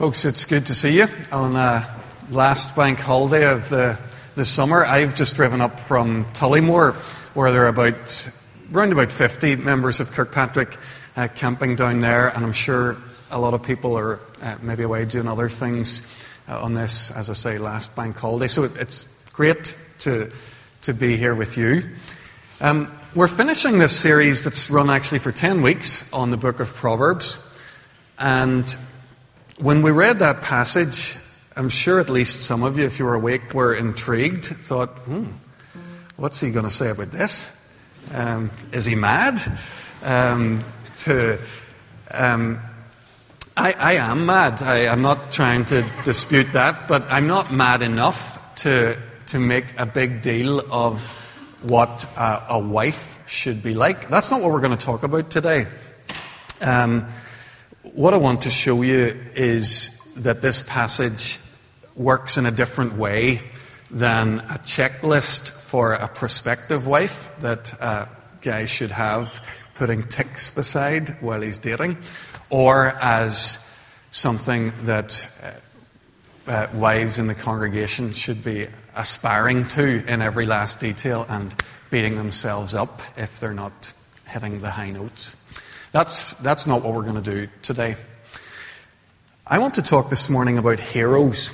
Folks, it's good to see you on uh, last bank holiday of the, the summer. I've just driven up from Tollymore, where there are about around about 50 members of Kirkpatrick uh, camping down there, and I'm sure a lot of people are uh, maybe away doing other things uh, on this, as I say, last bank holiday. So it, it's great to, to be here with you. Um, we're finishing this series that's run actually for 10 weeks on the book of Proverbs, and when we read that passage, I'm sure at least some of you, if you were awake, were intrigued, thought, hmm, what's he going to say about this? Um, is he mad? Um, to, um, I, I, am mad. I, am not trying to dispute that, but I'm not mad enough to, to make a big deal of what a, a wife should be like. That's not what we're going to talk about today. What I want to show you is that this passage works in a different way than a checklist for a prospective wife that a guy should have putting ticks beside while he's dating, or as something that uh, uh, wives in the congregation should be aspiring to in every last detail and beating themselves up if they're not hitting the high notes. That's, that's not what we're going to do today. I want to talk this morning about heroes.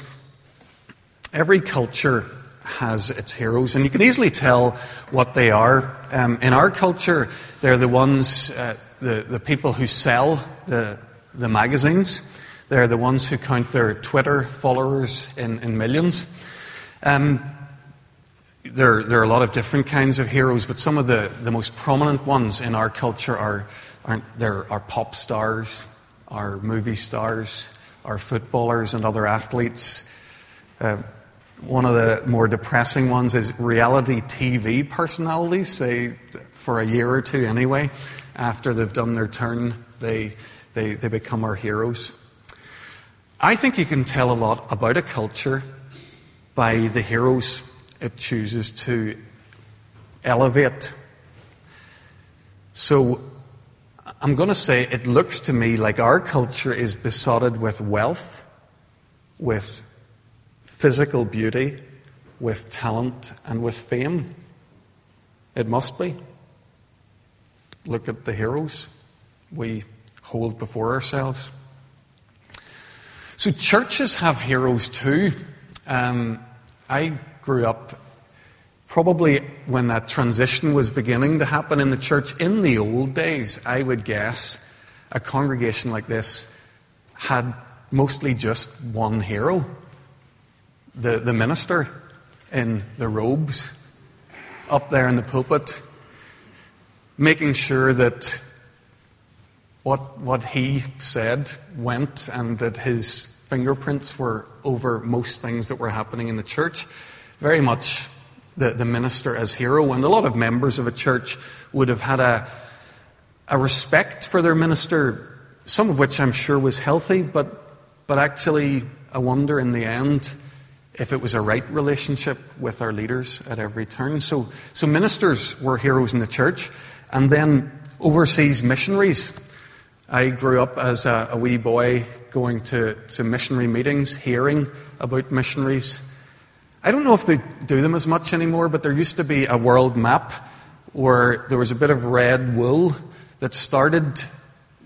Every culture has its heroes, and you can easily tell what they are. Um, in our culture, they're the ones, uh, the, the people who sell the, the magazines. They're the ones who count their Twitter followers in, in millions. Um, there, there are a lot of different kinds of heroes, but some of the, the most prominent ones in our culture are aren't there are pop stars, our movie stars, our footballers and other athletes. Uh, one of the more depressing ones is reality TV personalities, say for a year or two anyway, after they've done their turn, they, they, they become our heroes. I think you can tell a lot about a culture by the heroes it chooses to elevate. So I'm going to say it looks to me like our culture is besotted with wealth, with physical beauty, with talent, and with fame. It must be. Look at the heroes we hold before ourselves. So, churches have heroes too. Um, I grew up Probably when that transition was beginning to happen in the church in the old days, I would guess a congregation like this had mostly just one hero the, the minister in the robes up there in the pulpit, making sure that what, what he said went and that his fingerprints were over most things that were happening in the church. Very much the, the minister as hero. And a lot of members of a church would have had a, a respect for their minister, some of which I'm sure was healthy, but, but actually, I wonder in the end if it was a right relationship with our leaders at every turn. So, so ministers were heroes in the church, and then overseas missionaries. I grew up as a, a wee boy going to, to missionary meetings, hearing about missionaries. I don't know if they do them as much anymore, but there used to be a world map where there was a bit of red wool that started,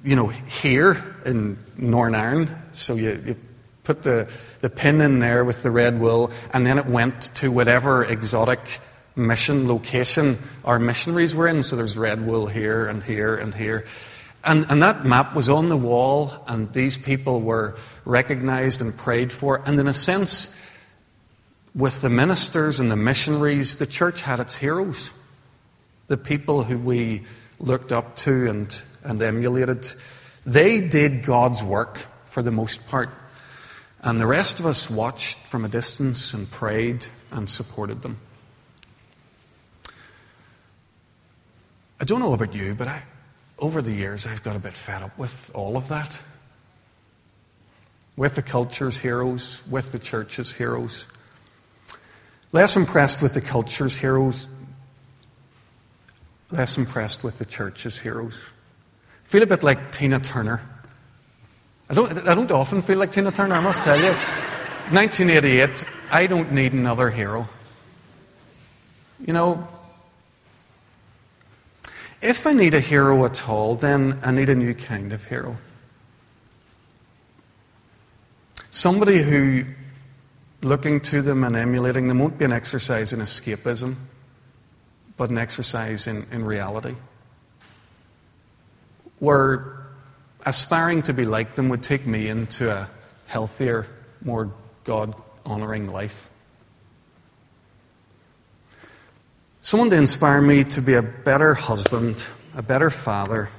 you know, here in Northern Ireland. So you, you put the, the pin in there with the red wool, and then it went to whatever exotic mission location our missionaries were in. So there's red wool here and here and here. And, and that map was on the wall, and these people were recognized and prayed for. And in a sense, with the ministers and the missionaries, the church had its heroes, the people who we looked up to and, and emulated. They did God's work for the most part, and the rest of us watched from a distance and prayed and supported them. I don't know about you, but I, over the years I've got a bit fed up with all of that. With the culture's heroes, with the church's heroes. Less impressed with the culture's heroes, less impressed with the church's heroes. Feel a bit like Tina Turner. I don't, I don't often feel like Tina Turner, I must tell you. 1988, I don't need another hero. You know, if I need a hero at all, then I need a new kind of hero. Somebody who, looking to them and emulating them, won't be an exercise in escapism, but an exercise in, in reality. Where aspiring to be like them would take me into a healthier, more God honoring life. Someone to inspire me to be a better husband, a better father,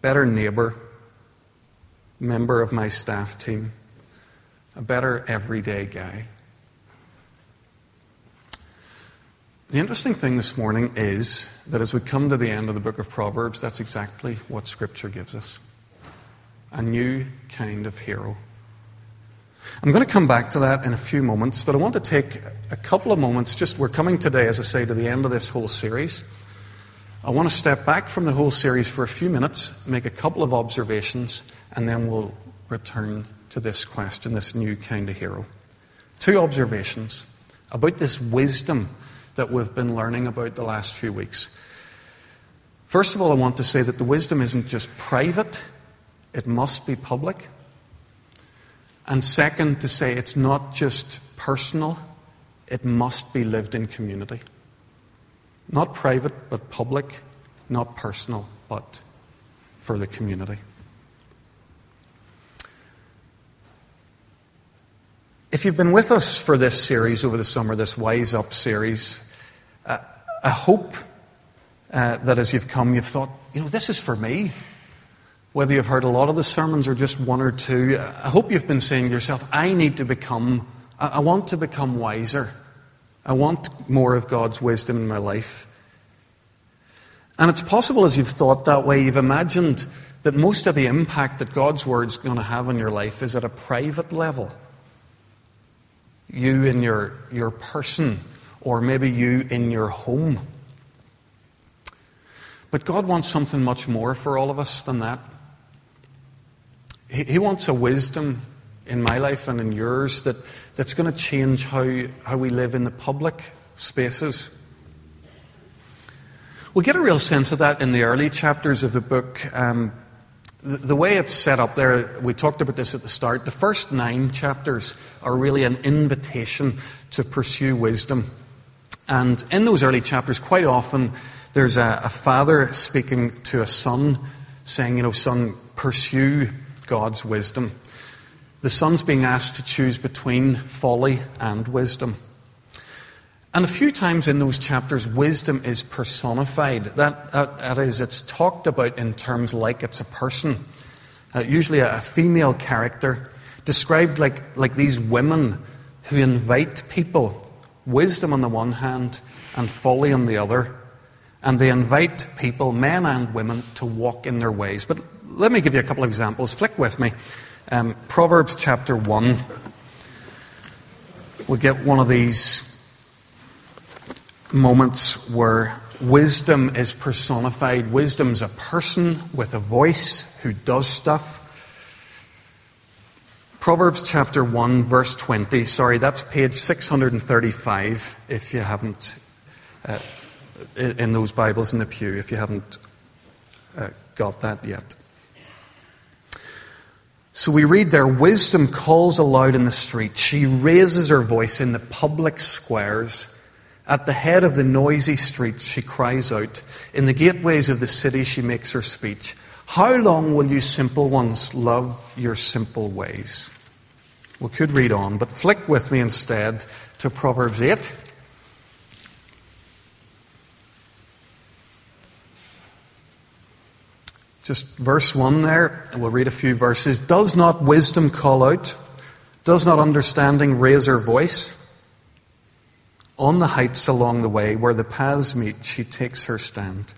better neighbor, member of my staff team, a better everyday guy. The interesting thing this morning is that as we come to the end of the book of Proverbs, that's exactly what Scripture gives us a new kind of hero. I'm going to come back to that in a few moments, but I want to take a couple of moments. Just we're coming today, as I say, to the end of this whole series. I want to step back from the whole series for a few minutes, make a couple of observations, and then we'll return to this question, this new kind of hero. Two observations about this wisdom that we've been learning about the last few weeks. First of all, I want to say that the wisdom isn't just private, it must be public. And second, to say it's not just personal, it must be lived in community. Not private, but public. Not personal, but for the community. If you've been with us for this series over the summer, this Wise Up series, uh, I hope uh, that as you've come, you've thought, you know, this is for me. Whether you've heard a lot of the sermons or just one or two, I hope you've been saying to yourself, I need to become, I want to become wiser. I want more of God's wisdom in my life. And it's possible as you've thought that way, you've imagined that most of the impact that God's Word's going to have on your life is at a private level. You in your, your person, or maybe you in your home. But God wants something much more for all of us than that. He, he wants a wisdom in my life and in yours that, that's going to change how, how we live in the public spaces. We get a real sense of that in the early chapters of the book. Um, the, way it's set up there, we talked about this at the start. The first nine chapters are really an invitation to pursue wisdom. And in those early chapters, quite often, there's a, a father speaking to a son, saying, You know, son, pursue God's wisdom. The son's being asked to choose between folly and wisdom. And a few times in those chapters, wisdom is personified. That, that, that is, it's talked about in terms like it's a person, uh, usually a, a female character, described like, like these women who invite people, wisdom on the one hand and folly on the other, and they invite people, men and women, to walk in their ways. But let me give you a couple of examples. Flick with me. Um, Proverbs chapter 1. We get one of these moments where wisdom is personified. Wisdom's a person with a voice who does stuff. Proverbs chapter 1, verse 20. Sorry, that's page 635 if you haven't, uh, in those Bibles in the pew, if you haven't uh, got that yet. So we read there, wisdom calls aloud in the street. She raises her voice in the public squares. At the head of the noisy streets, she cries out. In the gateways of the city, she makes her speech. How long will you simple ones love your simple ways? We could read on, but flick with me instead to Proverbs 8. Just verse 1 there, and we'll read a few verses. Does not wisdom call out? Does not understanding raise her voice? On the heights along the way where the paths meet, she takes her stand.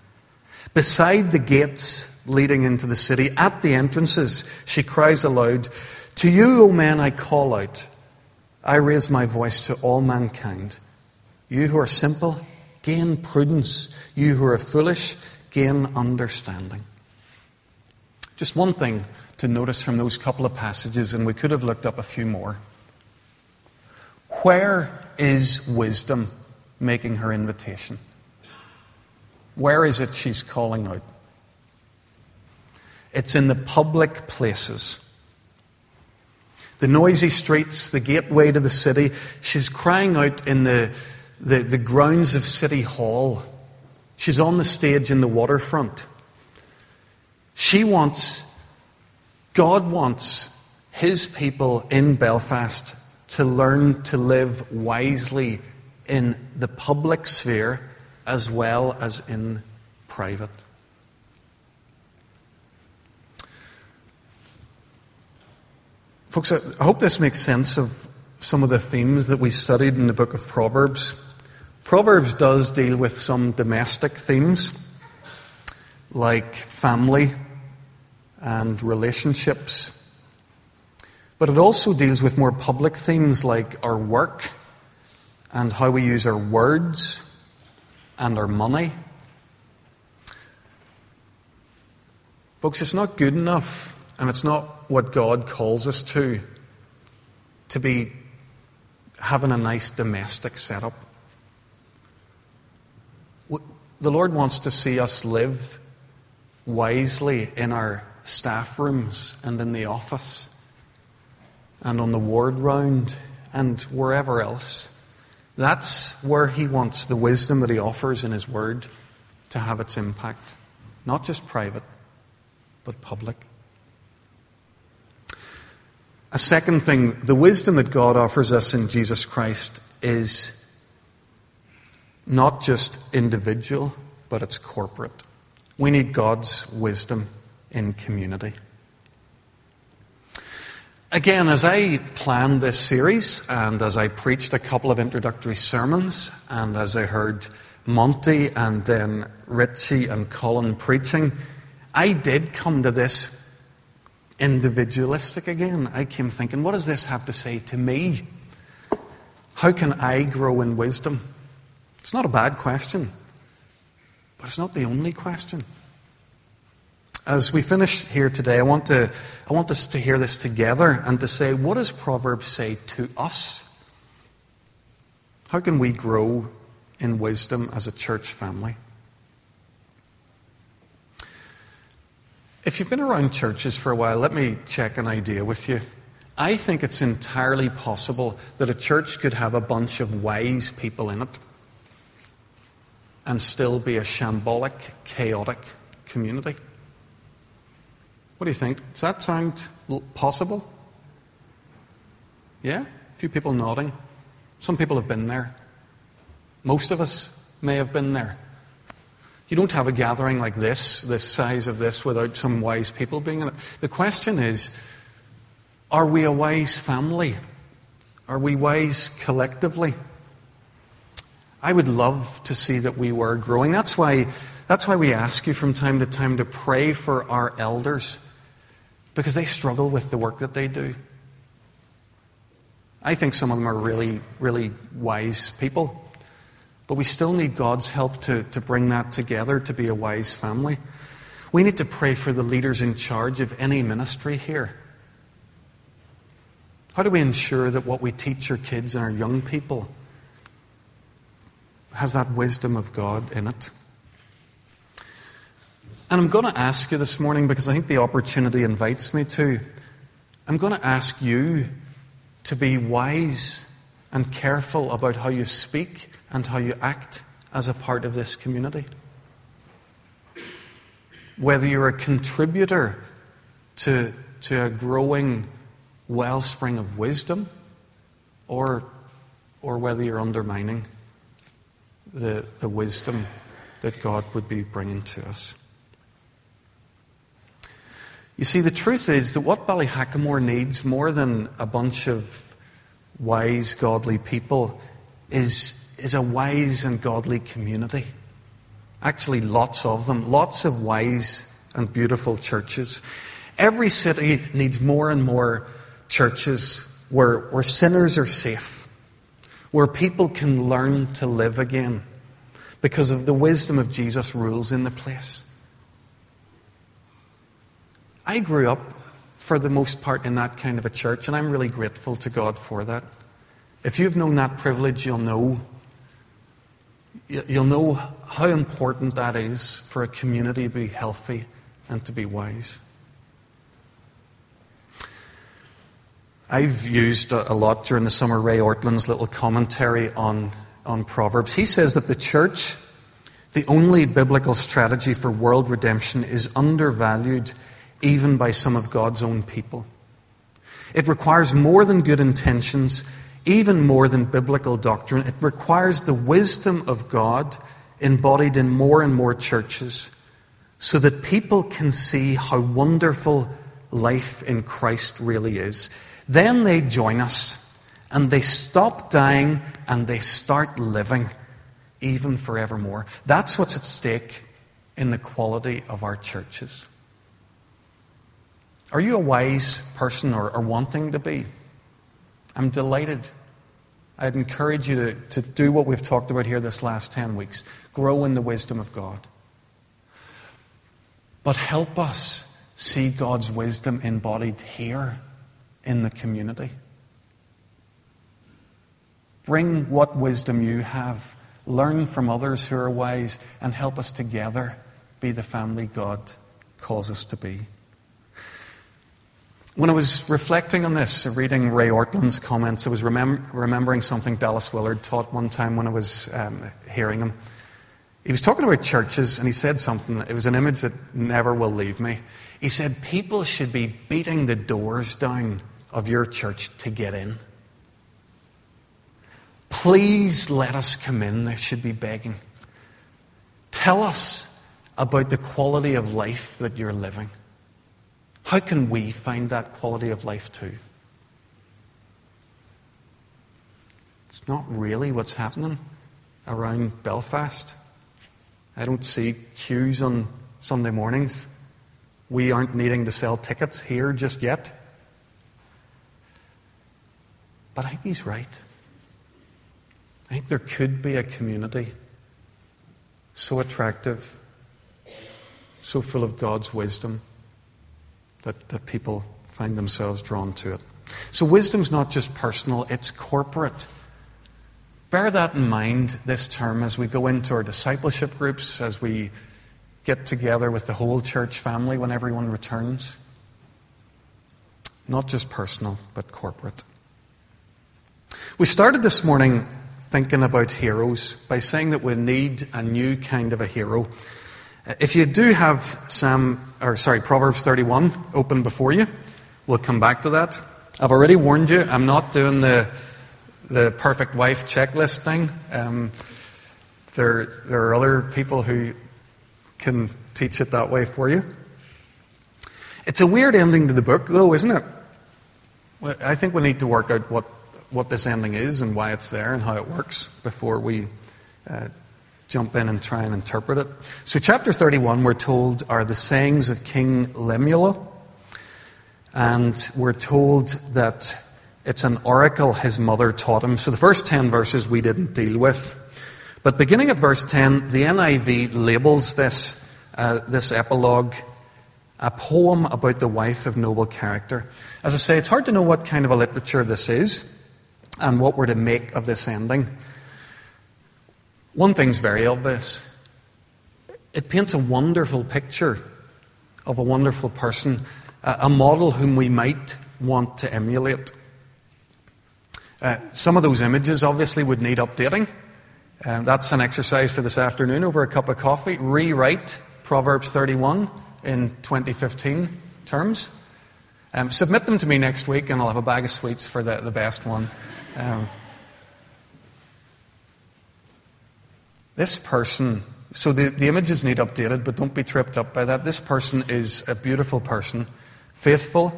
Beside the gates leading into the city, at the entrances, she cries aloud, To you, O men, I call out. I raise my voice to all mankind. You who are simple, gain prudence. You who are foolish, gain understanding. Just one thing to notice from those couple of passages, and we could have looked up a few more. Where is wisdom making her invitation? Where is it she's calling out? It's in the public places. The noisy streets, the gateway to the city. She's crying out in the, the, the grounds of City Hall. She's on the stage in the waterfront. She wants, God wants His people in Belfast to learn to live wisely in the public sphere as well as in private. Folks, I hope this makes sense of some of the themes that we studied in the book of Proverbs. Proverbs does deal with some domestic themes like family and relationships. But it also deals with more public themes like our work and how we use our words and our money. Folks, it's not good enough and it's not what God calls us to, to be having a nice domestic setup. The Lord wants to see us live wisely in our staff rooms and in the office and on the ward round and wherever else. That's where He wants the wisdom that He offers in His Word to have its impact. Not just private, but public. A second thing, the wisdom that God offers us in Jesus Christ is not just individual, but it's corporate. We need God's wisdom in community. Again, as I planned this series and as I preached a couple of introductory sermons, and as I heard Monty and then Richie and Colin preaching, I did come to this individualistic again. I came thinking, what does this have to say to me? How can I grow in wisdom? It's not a bad question, but it's not the only question. As we finish here today, I want, to, I want us to hear this together and to say, what does Proverbs say to us? How can we grow in wisdom as a church family? If you've been around churches for a while, let me check an idea with you. I think it's entirely possible that a church could have a bunch of wise people in it and still be a shambolic, chaotic community. What do you think? Does that sound possible? Yeah? A few people nodding. Some people have been there. Most of us may have been there. You don't have a gathering like this, this size of this, without some wise people being in it. The question is are we a wise family? Are we wise collectively? I would love to see that we were growing. That's why, that's why we ask you from time to time to pray for our elders, because they struggle with the work that they do. I think some of them are really, really wise people. But we still need God's help to, to bring that together to be a wise family. We need to pray for the leaders in charge of any ministry here. How do we ensure that what we teach our kids and our young people has that wisdom of God in it? And I'm going to ask you this morning because I think the opportunity invites me to. I'm going to ask you to be wise and careful about how you speak and how you act as a part of this community. Whether you're a contributor to, to a growing wellspring of wisdom or, or whether you're undermining the, the wisdom that God would be bringing to us. You see, the truth is that what Ballyhackamore needs more than a bunch of wise, godly people is is a wise and godly community. Actually, lots of them, lots of wise and beautiful churches. Every city needs more and more churches where, where sinners are safe, where people can learn to live again because of the wisdom of Jesus rules in the place. I grew up for the most part, in that kind of a church, and I'm really grateful to God for that. If you've known that privilege, you'll know you'll know how important that is for a community to be healthy and to be wise. I've used a lot during the summer Ray Ortlund's little commentary on, on Proverbs. He says that the church, the only biblical strategy for world redemption, is undervalued even by some of God's own people. It requires more than good intentions, even more than biblical doctrine. It requires the wisdom of God embodied in more and more churches so that people can see how wonderful life in Christ really is. Then they join us and they stop dying and they start living even forevermore. That's what's at stake in the quality of our churches. Are you a wise person or, or wanting to be? I'm delighted. I'd encourage you to, to do what we've talked about here this last 10 weeks grow in the wisdom of God. But help us see God's wisdom embodied here in the community. Bring what wisdom you have, learn from others who are wise, and help us together be the family God calls us to be. When I was reflecting on this, reading Ray Ortlund's comments, I was remem- remembering something Dallas Willard taught one time when I was um, hearing him. He was talking about churches, and he said something. It was an image that never will leave me. He said, People should be beating the doors down of your church to get in. Please let us come in. They should be begging. Tell us about the quality of life that you're living. How can we find that quality of life too? It's not really what's happening around Belfast. I don't see queues on Sunday mornings. We aren't needing to sell tickets here just yet. But I think he's right. I think there could be a community so attractive, so full of God's wisdom that, that people find themselves drawn to it. So, wisdom's not just personal, it's corporate. Bear that in mind this term as we go into our discipleship groups, as we get together with the whole church family when everyone returns. Not just personal, but corporate. We started this morning thinking about heroes by saying that we need a new kind of a hero. If you do have Sam, or sorry, Proverbs 31 open before you, we'll come back to that. I've already warned you, I'm not doing the, the perfect wife checklist thing. Um, there, there are other people who can teach it that way for you. It's a weird ending to the book, though, isn't it? I think we need to work out what, what this ending is and why it's there and how it works before we uh, jump in and try and interpret it. So, chapter 31, we're told, are the sayings of King Lemuel. And we're told that it's an oracle his mother taught him. So, the first 10 verses we didn't deal with. But beginning at verse 10, the NIV labels this, uh, this epilogue a poem about the wife of noble character. As I say, it's hard to know what kind of a literature this is and what we're to make of this ending. One thing's very obvious it paints a wonderful picture of a wonderful person, a model whom we might want to emulate. Uh, some of those images obviously would need updating. Uh, that's an exercise for this afternoon over a cup of coffee. Rewrite Proverbs 31 in 2015 terms. Um, submit them to me next week, and I'll have a bag of sweets for the, the best one. Um, This person, so the, the images need updated, but don't be tripped up by that. This person is a beautiful person, faithful,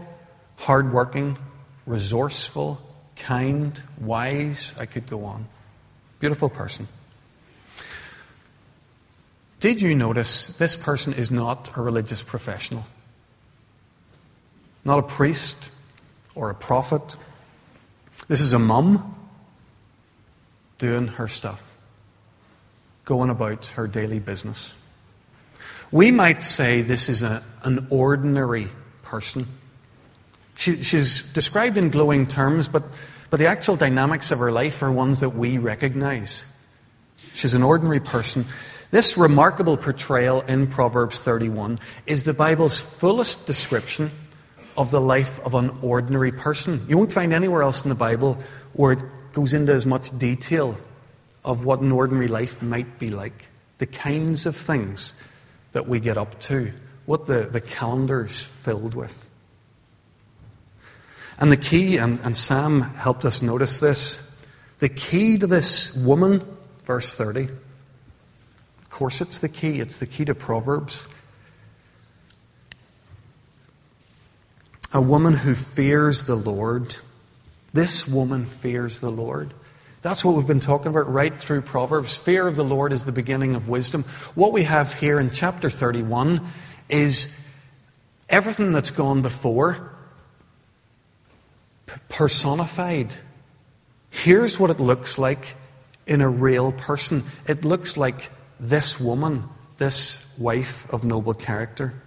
hardworking, resourceful, kind, wise. I could go on. Beautiful person. Did you notice this person is not a religious professional? Not a priest or a prophet. This is a mum doing her stuff going about her daily business. We might say this is a, an ordinary person. She, she's described in glowing terms, but, but the actual dynamics of her life are ones that we recognize. She's an ordinary person. This remarkable portrayal in Proverbs 31 is the Bible's fullest description of the life of an ordinary person. You won't find anywhere else in the Bible where it goes into as much detail of what an ordinary life might be like, the kinds of things that we get up to, what the, the calendar's filled with. And the key, and, and Sam helped us notice this, the key to this woman, verse 30, of course it's the key, it's the key to Proverbs. A woman who fears the Lord. This woman fears the Lord. That's what we've been talking about right through Proverbs. Fear of the Lord is the beginning of wisdom. What we have here in chapter 31 is everything that's gone before personified. Here's what it looks like in a real person it looks like this woman, this wife of noble character.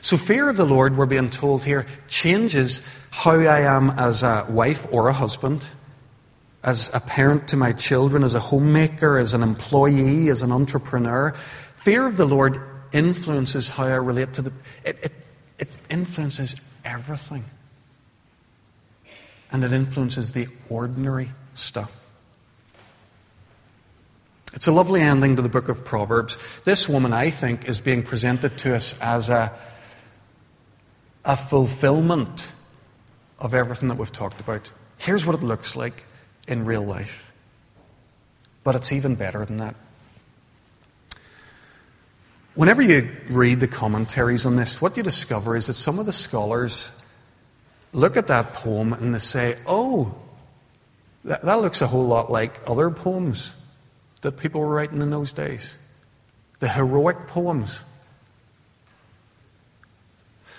So, fear of the Lord, we're being told here, changes how I am as a wife or a husband, as a parent to my children, as a homemaker, as an employee, as an entrepreneur. Fear of the Lord influences how I relate to the. It, it, it influences everything and it influences the ordinary stuff. It's a lovely ending to the book of Proverbs. This woman, I think, is being presented to us as a, a fulfillment of everything that we've talked about. Here's what it looks like in real life. But it's even better than that. Whenever you read the commentaries on this, what you discover is that some of the scholars look at that poem and they say, oh, that, that looks a whole lot like other poems that people were writing in those days. The heroic poems.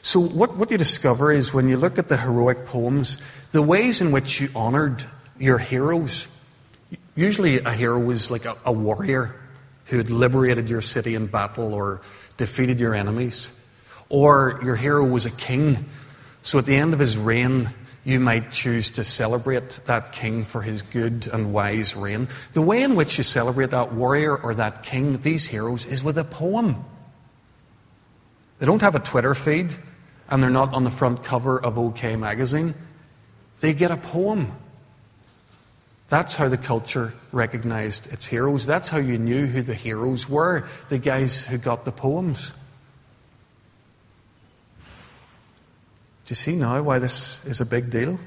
So, what, what you discover is when you look at the heroic poems, the ways in which you honored your heroes. Usually, a hero was like a, a warrior who had liberated your city in battle or defeated your enemies. Or your hero was a king so at the end of his reign, you might choose to celebrate that king for his good and wise reign. The way in which you celebrate that warrior or that king, these heroes, is with a poem. They don't have a Twitter feed and they're not on the front cover of OK magazine. They get a poem. That's how the culture recognized its heroes. That's how you knew who the heroes were the guys who got the poems. Do you see now why this is a big deal?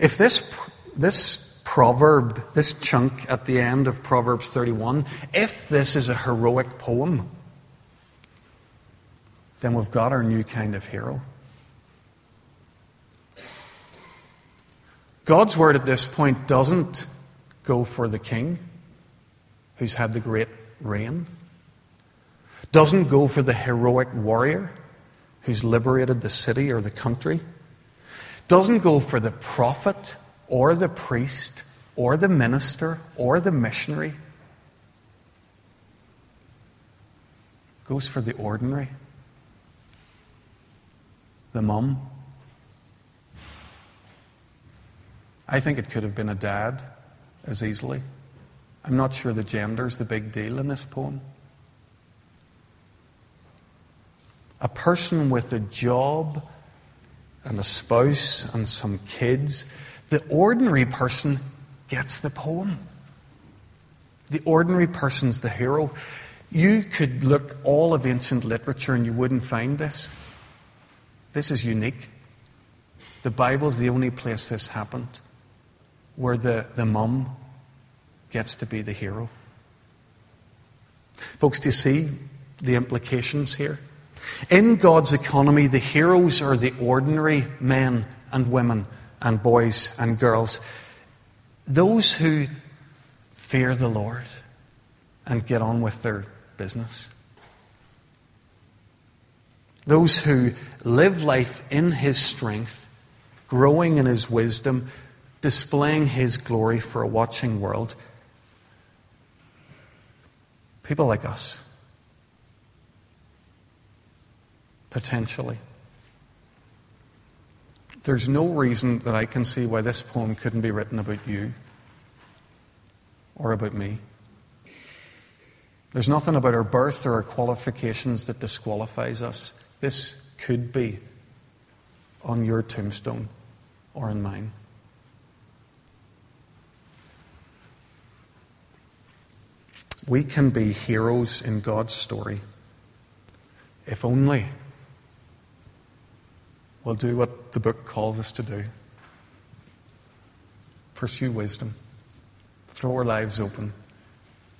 If this, this proverb, this chunk at the end of Proverbs 31, if this is a heroic poem, then we've got our new kind of hero. God's word at this point doesn't go for the king who's had the great reign, doesn't go for the heroic warrior who's liberated the city or the country doesn't go for the prophet or the priest or the minister or the missionary. Goes for the ordinary. The mum. I think it could have been a dad as easily. I'm not sure the gender's the big deal in this poem. a person with a job and a spouse and some kids, the ordinary person gets the poem. The ordinary person's the hero. You could look all of ancient literature and you wouldn't find this. This is unique. The Bible's the only place this happened where the, the mum gets to be the hero. Folks, do you see the implications here? In God's economy, the heroes are the ordinary men and women and boys and girls. Those who fear the Lord and get on with their business. Those who live life in His strength, growing in His wisdom, displaying His glory for a watching world. People like us. potentially. there's no reason that I can see why this poem couldn't be written about you or about me. There's nothing about our birth or our qualifications that disqualifies us. This could be on your tombstone or in mine. We can be heroes in God's story if only we'll do what the book calls us to do pursue wisdom, throw our lives open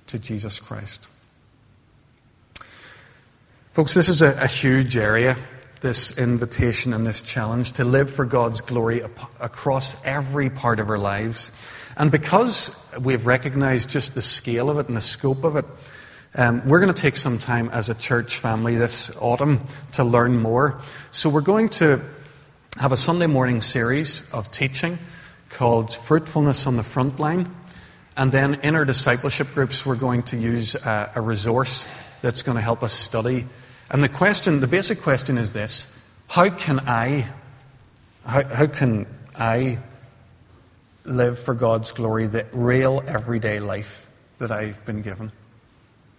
to Jesus Christ. Folks, this is a, a, huge area, this invitation and this challenge to live for God's glory across every part of our lives. And because we've recognized just the scale of it and the scope of it, um, we're going to take some time as a church family this autumn to learn more. So we're going to have a Sunday morning series of teaching called Fruitfulness on the Front Line. And then in our discipleship groups, we're going to use a, a resource that's going to help us study. And the question, the basic question is this How can I, how, how can I live for God's glory the real everyday life that I've been given?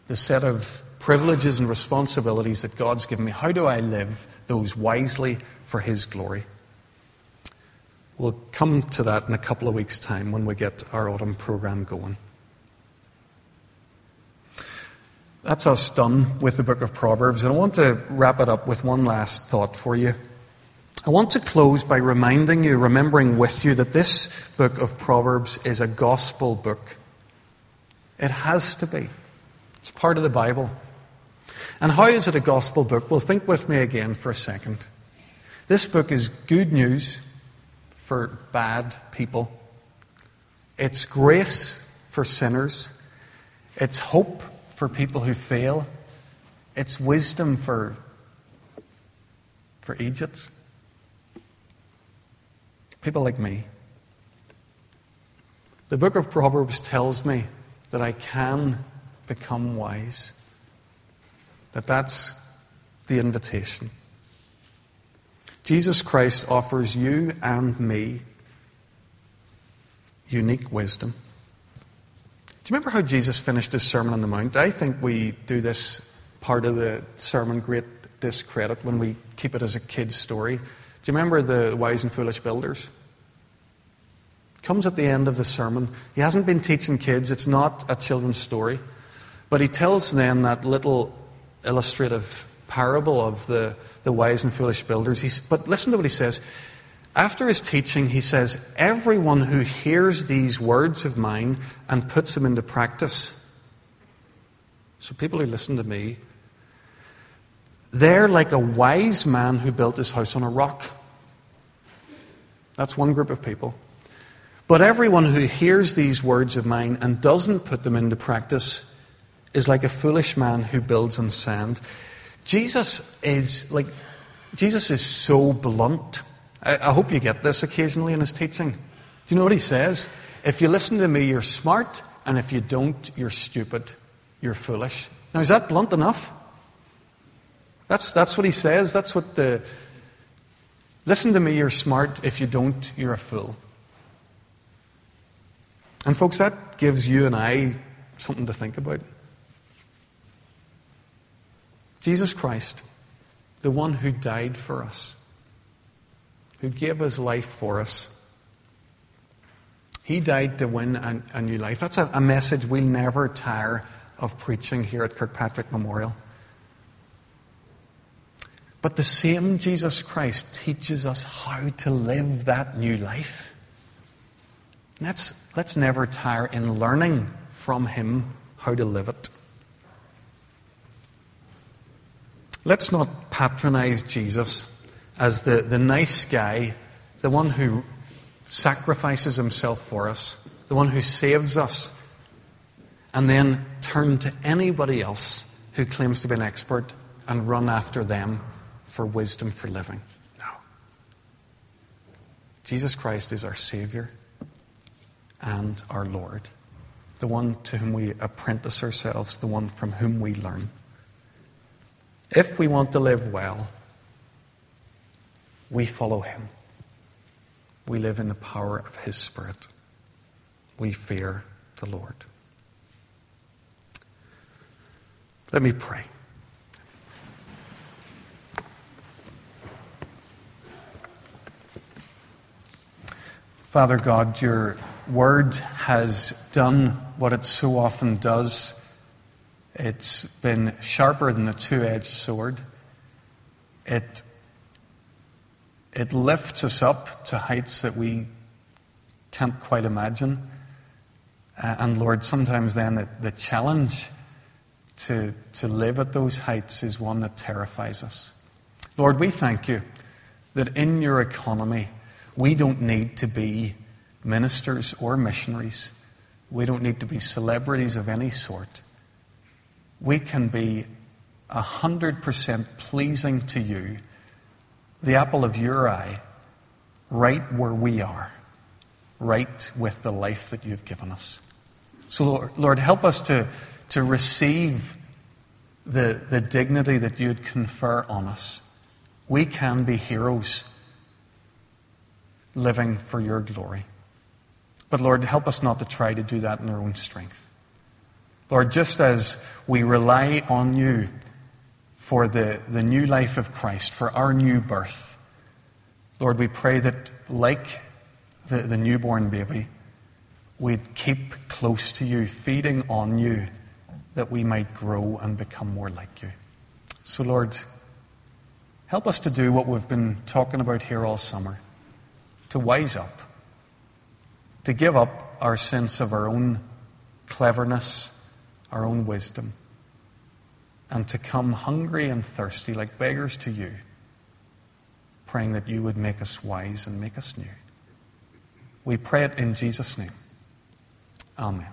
The set of privileges and responsibilities that God's given me. How do I live those wisely for His glory? We'll come to that in a couple of weeks' time when we get our autumn program going. That's us done with the book of Proverbs, and I want to wrap it up with one last thought for you. I want to close by reminding you, remembering with you, that this book of Proverbs is a gospel book. It has to be. It's part of the Bible. And how is it a gospel book? Well, think with me again for a second. This book is good news for bad people, it's grace for sinners, it's hope for people who fail, it's wisdom for, for Egypt, people like me. The book of Proverbs tells me that I can become wise. That that's the invitation. Jesus Christ offers you and me unique wisdom. Do you remember how Jesus finished his Sermon on the Mount? I think we do this part of the sermon great discredit when we keep it as a kid's story. Do you remember the wise and foolish builders? Comes at the end of the sermon. He hasn't been teaching kids, it's not a children's story. But he tells them that little illustrative parable of the, the wise and foolish builders. He's, but listen to what he says. After his teaching, he says, Everyone who hears these words of mine and puts them into practice. So, people who listen to me, they're like a wise man who built his house on a rock. That's one group of people. But everyone who hears these words of mine and doesn't put them into practice is like a foolish man who builds on sand. Jesus is like Jesus is so blunt. I, I, hope you get this occasionally in his teaching. Do you know what he says? If you listen to me, you're smart, and if you don't, you're stupid. You're foolish. Now, is that blunt enough? That's, that's what he says. That's what the. Listen to me, you're smart. If you don't, you're a fool. And, folks, that gives you and I something to think about. Jesus Christ, the one who died for us, who gave his life for us. He died to win a, a new life. That's a, a message we'll never tire of preaching here at Kirkpatrick Memorial. But the same Jesus Christ teaches us how to live that new life. Let's, let's never tire in learning from Him how to live it. Let's not patronize Jesus as the, the nice guy, the one who sacrifices himself for us, the one who saves us, and then turn to anybody else who claims to be an expert and run after them for wisdom for living. No. Jesus Christ is our Savior and our Lord, the one to whom we apprentice ourselves, the one from whom we learn. If we want to live well, we follow him. We live in the power of His Spirit. We fear the Lord. Let me pray. Father God, your word has done what it so often does. It's been sharper than a two edged sword. It, it lifts us up to heights that we can't quite imagine. And Lord, sometimes then the, the challenge to, to live at those heights is one that terrifies us. Lord, we thank you that in your economy, we don't need to be ministers or missionaries. We don't need to be celebrities of any sort. We can be 100% pleasing to you, the apple of your eye, right where we are, right with the life that you've given us. So, Lord, Lord help us to, to receive the, the dignity that you'd confer on us. We can be heroes living for your glory. But Lord, help us not to try to do that in our own strength. Lord, just as we rely on you for the, the new life of Christ, for our new birth, Lord, we pray that, like the, the newborn baby, we'd keep close to you, feeding on you, that we might grow and become more like you. So, Lord, help us to do what we've been talking about here all summer to wise up, to give up our sense of our own cleverness, our own wisdom, and to come hungry and thirsty like beggars to you, praying that you would make us wise and make us new. We pray it in Jesus' name. Amen.